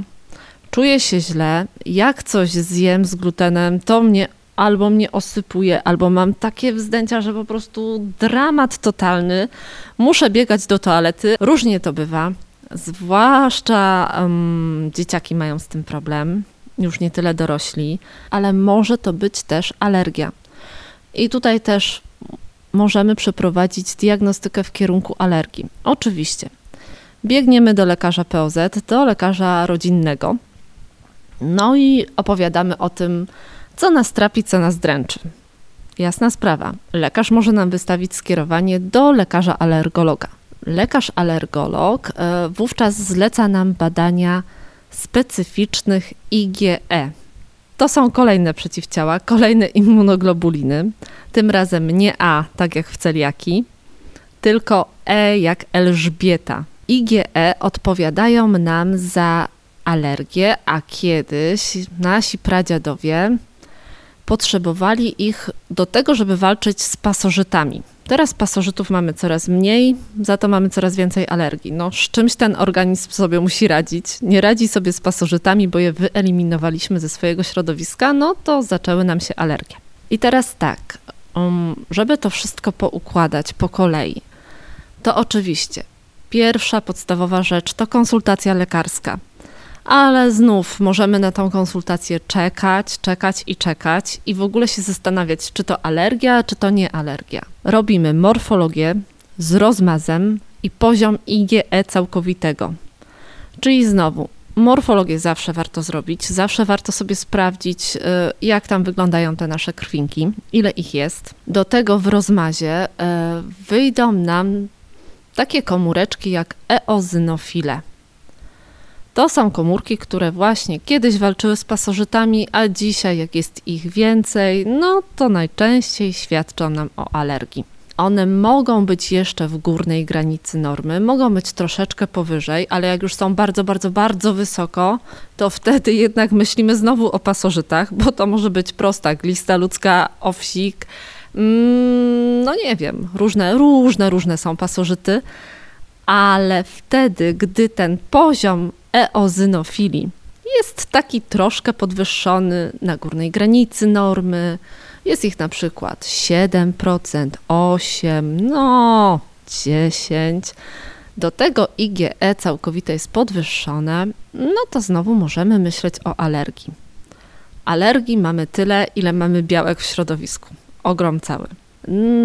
czuję się źle, jak coś zjem z glutenem, to mnie albo mnie osypuje, albo mam takie wzdęcia, że po prostu dramat totalny. Muszę biegać do toalety. Różnie to bywa. Zwłaszcza um, dzieciaki mają z tym problem już nie tyle dorośli, ale może to być też alergia. I tutaj też możemy przeprowadzić diagnostykę w kierunku alergii. Oczywiście. Biegniemy do lekarza POZ, do lekarza rodzinnego. No i opowiadamy o tym, co nas trapi, co nas dręczy. Jasna sprawa. Lekarz może nam wystawić skierowanie do lekarza alergologa. Lekarz alergolog e, wówczas zleca nam badania specyficznych IgE. To są kolejne przeciwciała, kolejne immunoglobuliny. Tym razem nie A, tak jak w celiaki, tylko E jak Elżbieta. IgE odpowiadają nam za alergię, a kiedyś nasi pradziadowie potrzebowali ich do tego, żeby walczyć z pasożytami. Teraz pasożytów mamy coraz mniej, za to mamy coraz więcej alergii. No, z czymś ten organizm sobie musi radzić. Nie radzi sobie z pasożytami, bo je wyeliminowaliśmy ze swojego środowiska, no to zaczęły nam się alergie. I teraz tak, um, żeby to wszystko poukładać po kolei, to oczywiście pierwsza podstawowa rzecz to konsultacja lekarska ale znów możemy na tą konsultację czekać, czekać i czekać i w ogóle się zastanawiać, czy to alergia, czy to nie alergia. Robimy morfologię z rozmazem i poziom IgE całkowitego. Czyli znowu, morfologię zawsze warto zrobić, zawsze warto sobie sprawdzić, y, jak tam wyglądają te nasze krwinki, ile ich jest. Do tego w rozmazie y, wyjdą nam takie komóreczki jak eozinofile. To są komórki, które właśnie kiedyś walczyły z pasożytami, a dzisiaj, jak jest ich więcej, no to najczęściej świadczą nam o alergii. One mogą być jeszcze w górnej granicy normy, mogą być troszeczkę powyżej, ale jak już są bardzo, bardzo, bardzo wysoko, to wtedy jednak myślimy znowu o pasożytach, bo to może być prosta glista ludzka, owsik, mm, no nie wiem, różne, różne, różne są pasożyty, ale wtedy, gdy ten poziom eozynofilii jest taki troszkę podwyższony na górnej granicy normy. Jest ich na przykład 7%, 8%, no 10%. Do tego IgE całkowite jest podwyższone, no to znowu możemy myśleć o alergii. Alergii mamy tyle, ile mamy białek w środowisku. Ogrom cały.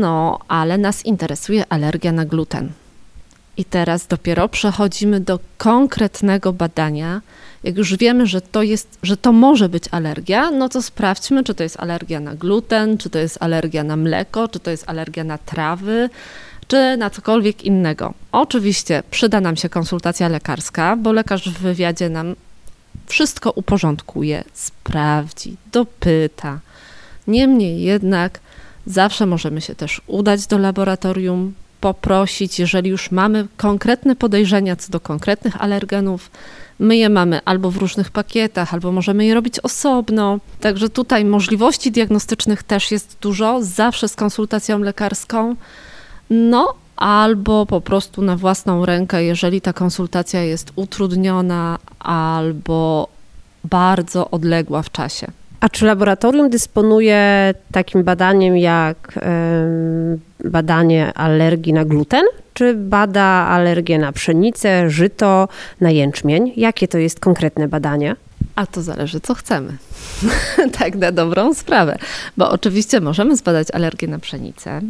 No, ale nas interesuje alergia na gluten. I teraz dopiero przechodzimy do konkretnego badania. Jak już wiemy, że to, jest, że to może być alergia, no to sprawdźmy, czy to jest alergia na gluten, czy to jest alergia na mleko, czy to jest alergia na trawy, czy na cokolwiek innego. Oczywiście przyda nam się konsultacja lekarska, bo lekarz w wywiadzie nam wszystko uporządkuje, sprawdzi, dopyta. Niemniej jednak zawsze możemy się też udać do laboratorium, poprosić, jeżeli już mamy konkretne podejrzenia co do konkretnych alergenów, my je mamy albo w różnych pakietach, albo możemy je robić osobno. Także tutaj możliwości diagnostycznych też jest dużo, zawsze z konsultacją lekarską. No, albo po prostu na własną rękę, jeżeli ta konsultacja jest utrudniona albo bardzo odległa w czasie. A czy laboratorium dysponuje takim badaniem jak badanie alergii na gluten? Czy bada alergię na pszenicę, żyto, na jęczmień? Jakie to jest konkretne badanie? A to zależy, co chcemy. [LAUGHS] tak na dobrą sprawę. Bo oczywiście możemy zbadać alergię na pszenicę,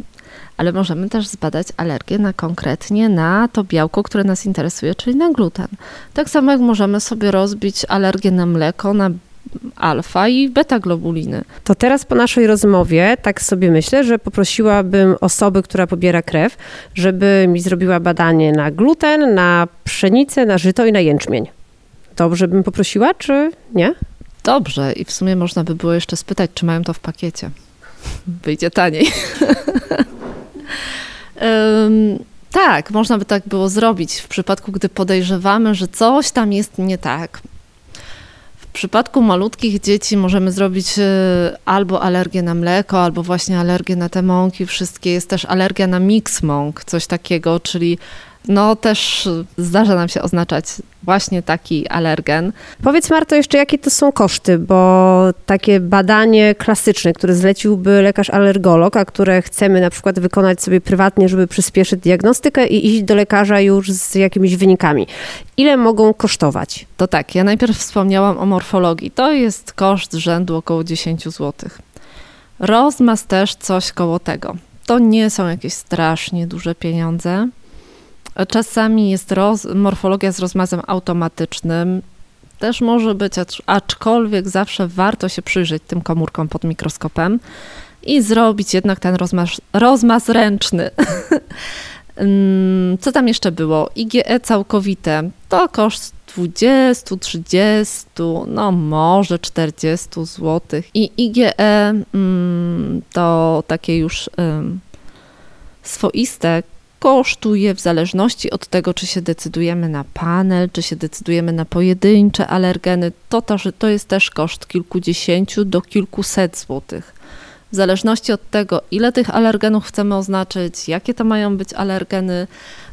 ale możemy też zbadać alergię na konkretnie na to białko, które nas interesuje, czyli na gluten. Tak samo jak możemy sobie rozbić alergię na mleko, na alfa i beta-globuliny. To teraz po naszej rozmowie tak sobie myślę, że poprosiłabym osoby, która pobiera krew, żeby mi zrobiła badanie na gluten, na pszenicę, na żyto i na jęczmień. Dobrze bym poprosiła, czy nie? Dobrze i w sumie można by było jeszcze spytać, czy mają to w pakiecie. [LAUGHS] Wyjdzie taniej. [LAUGHS] um, tak, można by tak było zrobić w przypadku, gdy podejrzewamy, że coś tam jest nie tak. Przypadku malutkich dzieci możemy zrobić e, albo alergię na mleko, albo właśnie alergię na te mąki wszystkie. Jest też alergia na mix mąk, coś takiego, czyli no też zdarza nam się oznaczać właśnie taki alergen. Powiedz Marto jeszcze, jakie to są koszty, bo takie badanie klasyczne, które zleciłby lekarz alergolog, a które chcemy na przykład wykonać sobie prywatnie, żeby przyspieszyć diagnostykę i iść do lekarza już z jakimiś wynikami. Ile mogą kosztować? To tak, ja najpierw wspomniałam o morfologii. To jest koszt rzędu około 10 zł. Rozmaz też coś koło tego. To nie są jakieś strasznie duże pieniądze. Czasami jest roz, morfologia z rozmazem automatycznym. Też może być, aczkolwiek zawsze warto się przyjrzeć tym komórkom pod mikroskopem i zrobić jednak ten rozmaz, rozmaz ręczny. [LAUGHS] Mm, co tam jeszcze było? IgE całkowite to koszt 20, 30, no może 40 zł. I IgE mm, to takie już swoiste kosztuje w zależności od tego, czy się decydujemy na panel, czy się decydujemy na pojedyncze alergeny. To, to, to jest też koszt kilkudziesięciu do kilkuset złotych. W zależności od tego, ile tych alergenów chcemy oznaczyć, jakie to mają być alergeny,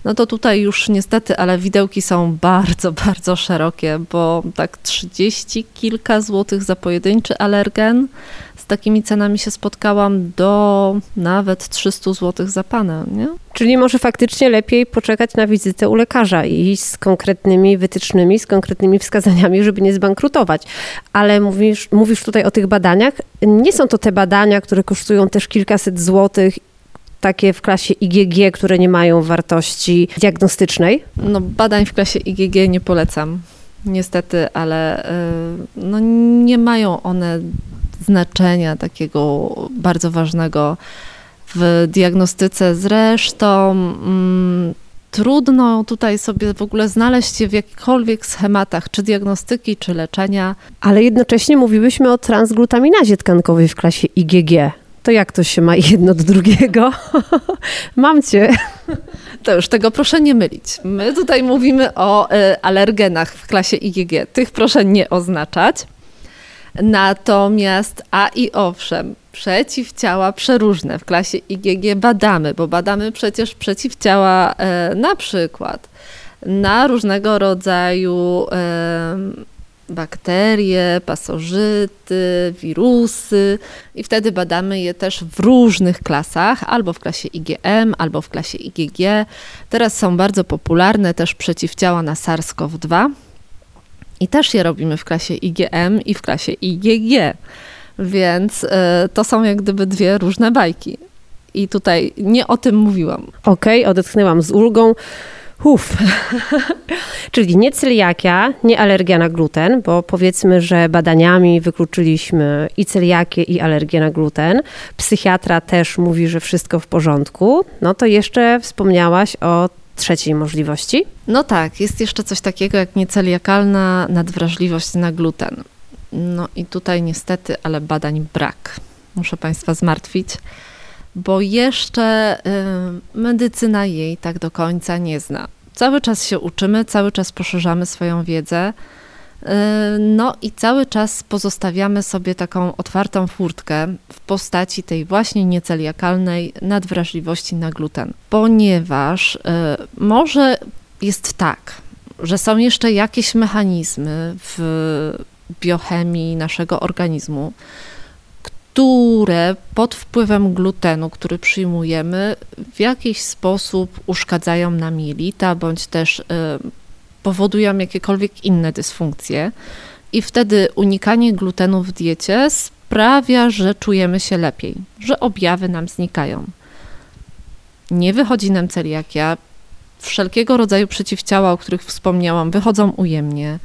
no to tutaj już niestety, ale widełki są bardzo, [LAUGHS] bardzo szerokie, bo tak 30 kilka złotych za pojedynczy alergen, z takimi cenami się spotkałam do nawet 300 zł za panel, nie? Czyli może faktycznie lepiej poczekać na wizytę u lekarza i z konkretnymi wytycznymi, z konkretnymi wskazaniami, żeby nie zbankrutować. Ale mówisz, mówisz tutaj o tych badaniach. Nie są to te badania, które kosztują też kilkaset złotych takie w klasie IgG, które nie mają wartości diagnostycznej? No, badań w klasie IgG nie polecam, niestety, ale y, no, nie mają one znaczenia takiego bardzo ważnego w diagnostyce. Zresztą mm, trudno tutaj sobie w ogóle znaleźć się w jakichkolwiek schematach, czy diagnostyki, czy leczenia. Ale jednocześnie mówiłyśmy o transglutaminazie tkankowej w klasie IgG. To jak to się ma jedno do drugiego? [LAUGHS] Mam cię. To już tego proszę nie mylić. My tutaj mówimy o y, alergenach w klasie IgG. Tych proszę nie oznaczać. Natomiast, a i owszem, przeciwciała przeróżne w klasie IgG badamy, bo badamy przecież przeciwciała e, na przykład na różnego rodzaju bakterie, pasożyty, wirusy i wtedy badamy je też w różnych klasach, albo w klasie IgM, albo w klasie IgG. Teraz są bardzo popularne też przeciwciała na SARS-CoV-2, i też je robimy w klasie IgM i w klasie IgG. Więc y, to są jak gdyby dwie różne bajki. I tutaj nie o tym mówiłam. Okej, okay, odetchnęłam z ulgą. Uff. [LAUGHS] Czyli nie celiakia, nie alergia na gluten, bo powiedzmy, że badaniami wykluczyliśmy i celiakię, i alergię na gluten. Psychiatra też mówi, że wszystko w porządku. No to jeszcze wspomniałaś o trzeciej możliwości? No tak, jest jeszcze coś takiego jak nieceliakalna nadwrażliwość na gluten. No i tutaj niestety, ale badań brak. Muszę Państwa zmartwić. bo jeszcze y, medycyna jej tak do końca nie zna. Cały czas się uczymy, cały czas poszerzamy swoją wiedzę. Y, no i cały czas pozostawiamy sobie taką otwartą furtkę w postaci tej właśnie nieceliakalnej nadwrażliwości na gluten, ponieważ y, może jest tak, że są jeszcze jakieś mechanizmy w biochemii naszego organizmu, które pod wpływem glutenu, który przyjmujemy, w jakiś sposób uszkadzają nam jelita, bądź też y, powodują jakiekolwiek inne dysfunkcje. I wtedy unikanie glutenu w diecie sprawia, że czujemy się lepiej, że objawy nam znikają. Nie wychodzi nam celiakia, wszelkiego rodzaju przeciwciała, o których wspomniałam, wychodzą ujemnie.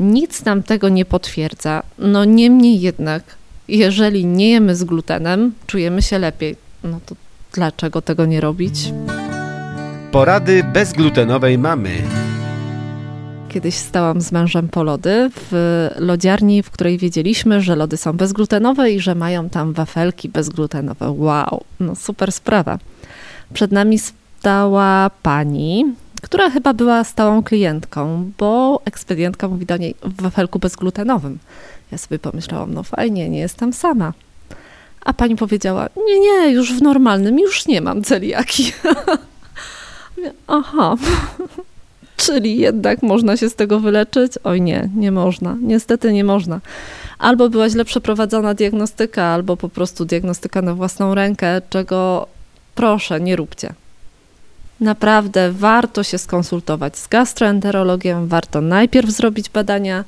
Nic nam tego nie potwierdza. No niemniej jednak, jeżeli nie jemy z glutenem, czujemy się lepiej. No to dlaczego tego nie robić? Porady bezglutenowej mamy. Kiedyś stałam z mężem po lody w lodziarni, w której wiedzieliśmy, że lody są bezglutenowe i że mają tam wafelki bezglutenowe. Wow, no super sprawa. Przed nami stała pani, która chyba była stałą klientką, bo ekspedientka mówi do niej w wafelku bezglutenowym. Ja sobie pomyślałam, no fajnie, nie jestem sama. A pani powiedziała, nie, nie, już w normalnym, już nie mam celiaki. [LAUGHS] Aha, czyli jednak można się z tego wyleczyć? Oj nie, nie można, niestety nie można. Albo była źle przeprowadzona diagnostyka, albo po prostu diagnostyka na własną rękę, czego proszę, nie róbcie. Naprawdę warto się skonsultować z gastroenterologiem, warto najpierw zrobić badania,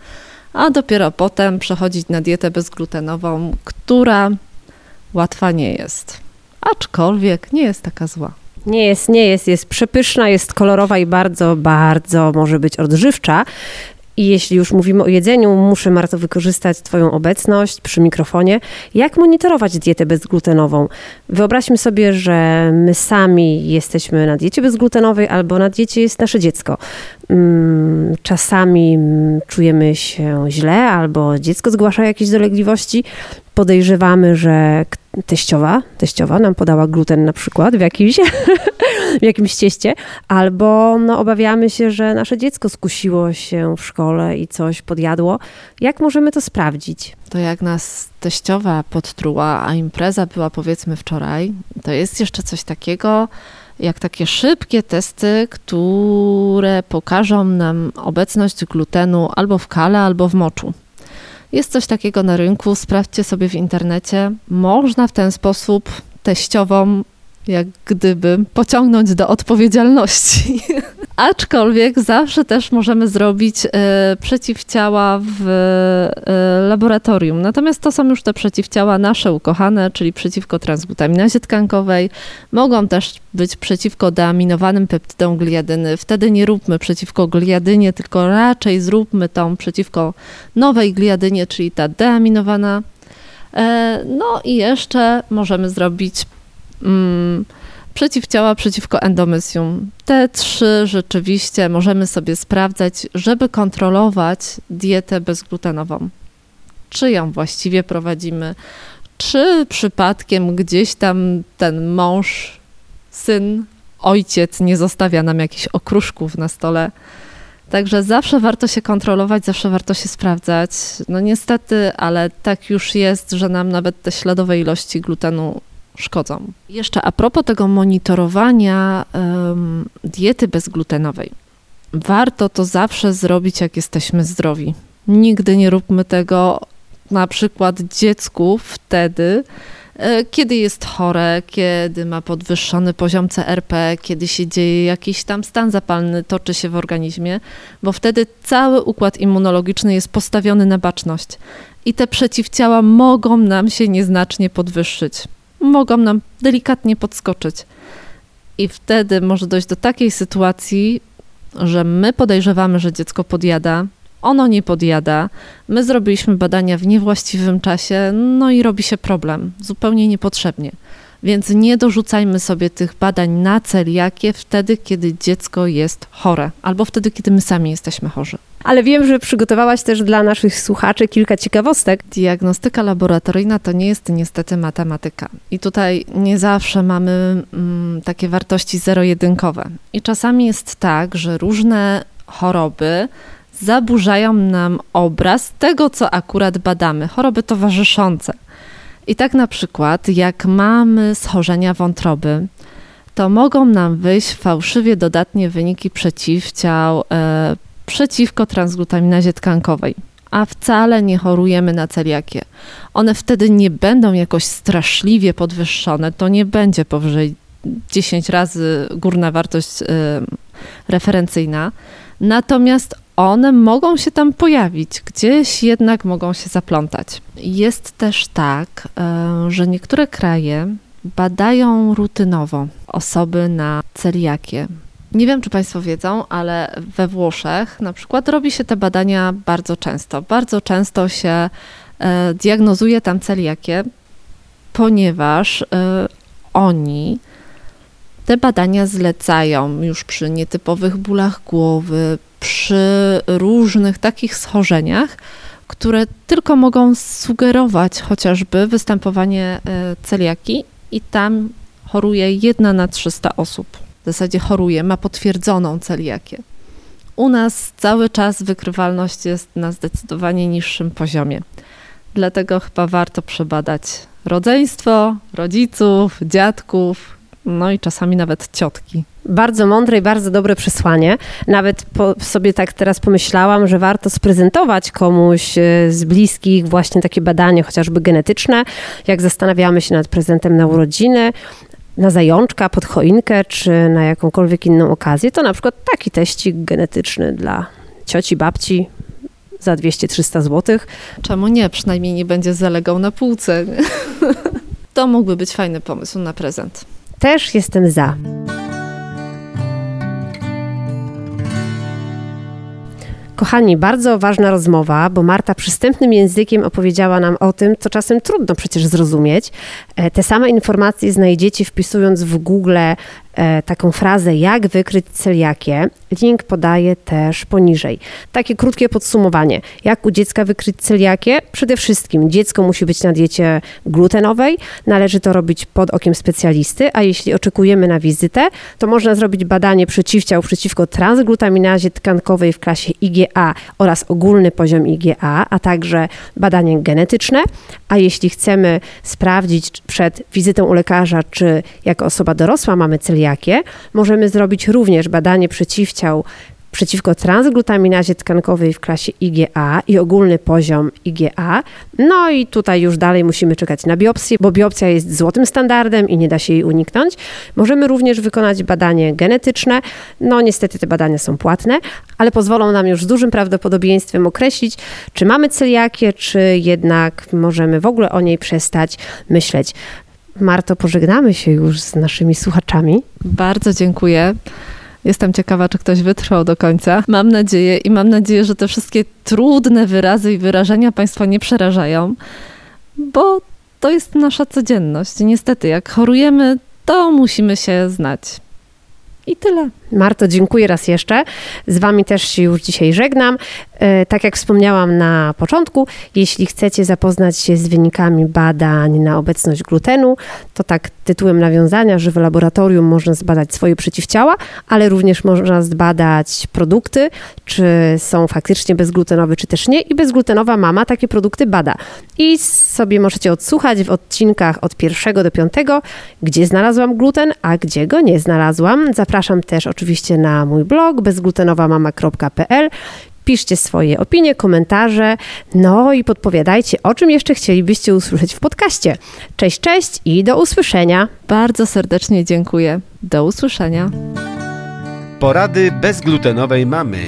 a dopiero potem przechodzić na dietę bezglutenową, która łatwa nie jest. Aczkolwiek nie jest taka zła. Nie jest, nie jest, jest przepyszna, jest kolorowa i bardzo, bardzo może być odżywcza. I jeśli już mówimy o jedzeniu, muszę, Marto, wykorzystać Twoją obecność przy mikrofonie. Jak monitorować dietę bezglutenową? Wyobraźmy sobie, że my sami jesteśmy na diecie bezglutenowej albo na diecie jest nasze dziecko. Mm, czasami mm, czujemy się źle albo dziecko zgłasza jakieś dolegliwości. Podejrzewamy, że teściowa, teściowa nam podała gluten na przykład w jakimś, [LAUGHS] w jakimś cieście, albo no, obawiamy się, że nasze dziecko skusiło się w szkole i coś podjadło. Jak możemy to sprawdzić? To jak nas teściowa podtruła, a impreza była powiedzmy wczoraj, to jest jeszcze coś takiego, jak takie szybkie testy, które pokażą nam obecność glutenu albo w kale, albo w moczu. Jest coś takiego na rynku, sprawdźcie sobie w internecie. Można w ten sposób teściową jak gdyby pociągnąć do odpowiedzialności. [LAUGHS] Aczkolwiek zawsze też możemy zrobić e, przeciwciała w e, laboratorium. Natomiast to są już te przeciwciała nasze ukochane, czyli przeciwko transglutaminazie tkankowej. Mogą też być przeciwko deaminowanym peptydom gliadyny. Wtedy nie róbmy przeciwko gliadynie, tylko raczej zróbmy tą przeciwko nowej gliadynie, czyli ta deaminowana. E, no i jeszcze możemy zrobić mm, przeciwciała przeciwko endomysium. Te trzy rzeczywiście możemy sobie sprawdzać, żeby kontrolować dietę bezglutenową. Czy ją właściwie prowadzimy, czy przypadkiem gdzieś tam ten mąż, syn, ojciec nie zostawia nam jakichś okruszków na stole. Także zawsze warto się kontrolować, zawsze warto się sprawdzać. No niestety, ale tak już jest, że nam nawet te śladowe ilości glutenu szkodzą. Jeszcze a propos tego monitorowania um, diety bezglutenowej. Warto to zawsze zrobić, jak jesteśmy zdrowi. Nigdy nie róbmy tego na przykład dziecku wtedy, e, kiedy jest chore, kiedy ma podwyższony poziom CRP, kiedy się dzieje jakiś tam stan zapalny, toczy się w organizmie, bo wtedy cały układ immunologiczny jest postawiony na baczność i te przeciwciała mogą nam się nieznacznie podwyższyć mogą nam delikatnie podskoczyć. I wtedy może dojść do takiej sytuacji, że my podejrzewamy, że dziecko podjada, ono nie podjada, my zrobiliśmy badania w niewłaściwym czasie, no i robi się problem, zupełnie niepotrzebnie. Więc nie dorzucajmy sobie tych badań na celiakię wtedy, kiedy dziecko jest chore, albo wtedy, kiedy my sami jesteśmy chorzy. Ale wiem, że przygotowałaś też dla naszych słuchaczy kilka ciekawostek. Diagnostyka laboratoryjna to nie jest niestety matematyka. I tutaj nie zawsze mamy mm, takie wartości zero-jedynkowe. I czasami jest tak, że różne choroby zaburzają nam obraz tego, co akurat badamy, choroby towarzyszące. I tak na przykład, jak mamy schorzenia wątroby, to mogą nam wyjść fałszywie dodatnie wyniki przeciwciał e, przeciwko transglutaminazie tkankowej, a wcale nie chorujemy na celiakię. One wtedy nie będą jakoś straszliwie podwyższone, to nie będzie powyżej 10 razy górna wartość e, referencyjna, natomiast one mogą się tam pojawić, gdzieś jednak mogą się zaplątać. Jest też tak, e, że niektóre kraje badają rutynowo osoby na celiakię. Nie wiem, czy Państwo wiedzą, ale we Włoszech na przykład robi się te badania bardzo często. Bardzo często się e, diagnozuje tam celiakię, ponieważ e, oni te badania zlecają już przy nietypowych bólach głowy, przy różnych takich schorzeniach, które tylko mogą sugerować chociażby występowanie e, celiaki i tam choruje jedna na 300 osób. W zasadzie choruje, ma potwierdzoną celiakię. U nas cały czas wykrywalność jest na zdecydowanie niższym poziomie. Dlatego chyba warto przebadać rodzeństwo, rodziców, dziadków, no i czasami nawet ciotki. Bardzo mądre i bardzo dobre przesłanie. Nawet sobie tak teraz pomyślałam, że warto sprezentować komuś e, z bliskich właśnie takie badanie, chociażby genetyczne, jak zastanawiamy się nad prezentem na urodziny, na zajączka, pod choinkę, czy na jakąkolwiek inną okazję, to na przykład taki teścik genetyczny dla cioci, babci za 200-300 zł. Czemu nie? Przynajmniej nie będzie zalegał na półce. [LAUGHS] to mógłby być fajny pomysł na prezent. Też jestem za. Kochani, bardzo ważna rozmowa, bo Marta przystępnym językiem opowiedziała nam o tym, co czasem trudno przecież zrozumieć. E, te same informacje znajdziecie wpisując w Google taką frazę, jak wykryć celiakię. Link podaję też poniżej. Takie krótkie podsumowanie. Jak u dziecka wykryć celiakię? Przede wszystkim dziecko musi być na diecie glutenowej. Należy to robić pod okiem specjalisty, a jeśli oczekujemy na wizytę, to można zrobić badanie przeciwciał przeciwko transglutaminazie tkankowej w klasie IgA oraz ogólny poziom IgA, a także badanie genetyczne. A jeśli chcemy sprawdzić przed wizytą u lekarza, czy jako osoba dorosła mamy celiakię, jakie, możemy zrobić również badanie przeciwciał przeciwko transglutaminazie tkankowej w klasie IgA i ogólny poziom IgA. No i tutaj już dalej musimy czekać na biopsję, bo biopsja jest złotym standardem i nie da się jej uniknąć. Możemy również wykonać badanie genetyczne. No niestety te badania są płatne, ale pozwolą nam już z dużym prawdopodobieństwem określić, czy mamy celiakię, czy jednak możemy w ogóle o niej przestać myśleć. Marto, pożegnamy się już z naszymi słuchaczami. Bardzo dziękuję. Jestem ciekawa, czy ktoś wytrwał do końca. Mam nadzieję i mam nadzieję, że te wszystkie trudne wyrazy i wyrażenia Państwa nie przerażają, bo to jest nasza codzienność. Niestety, jak chorujemy, to musimy się znać. I tyle. Marto, dziękuję raz jeszcze. Z Wami też się już dzisiaj żegnam. E, tak jak wspomniałam na początku, jeśli chcecie zapoznać się z wynikami badań na obecność glutenu, to tak tytułem nawiązania, że w laboratorium można zbadać swoje przeciwciała, ale również można zbadać produkty, czy są faktycznie bezglutenowe, czy też nie. I bezglutenowa mama takie produkty bada. I sobie możecie odsłuchać w odcinkach od pierwszego do piątego, gdzie znalazłam gluten, a gdzie go nie znalazłam. Zapraszam też oczywiście oczywiście na mój blog bezglutenowamama.pl. Piszcie swoje opinie, komentarze, no i podpowiadajcie, o czym jeszcze chcielibyście usłyszeć w podcaście. Cześć, cześć i do usłyszenia. Bardzo serdecznie dziękuję. Do usłyszenia. Porady bezglutenowej mamy.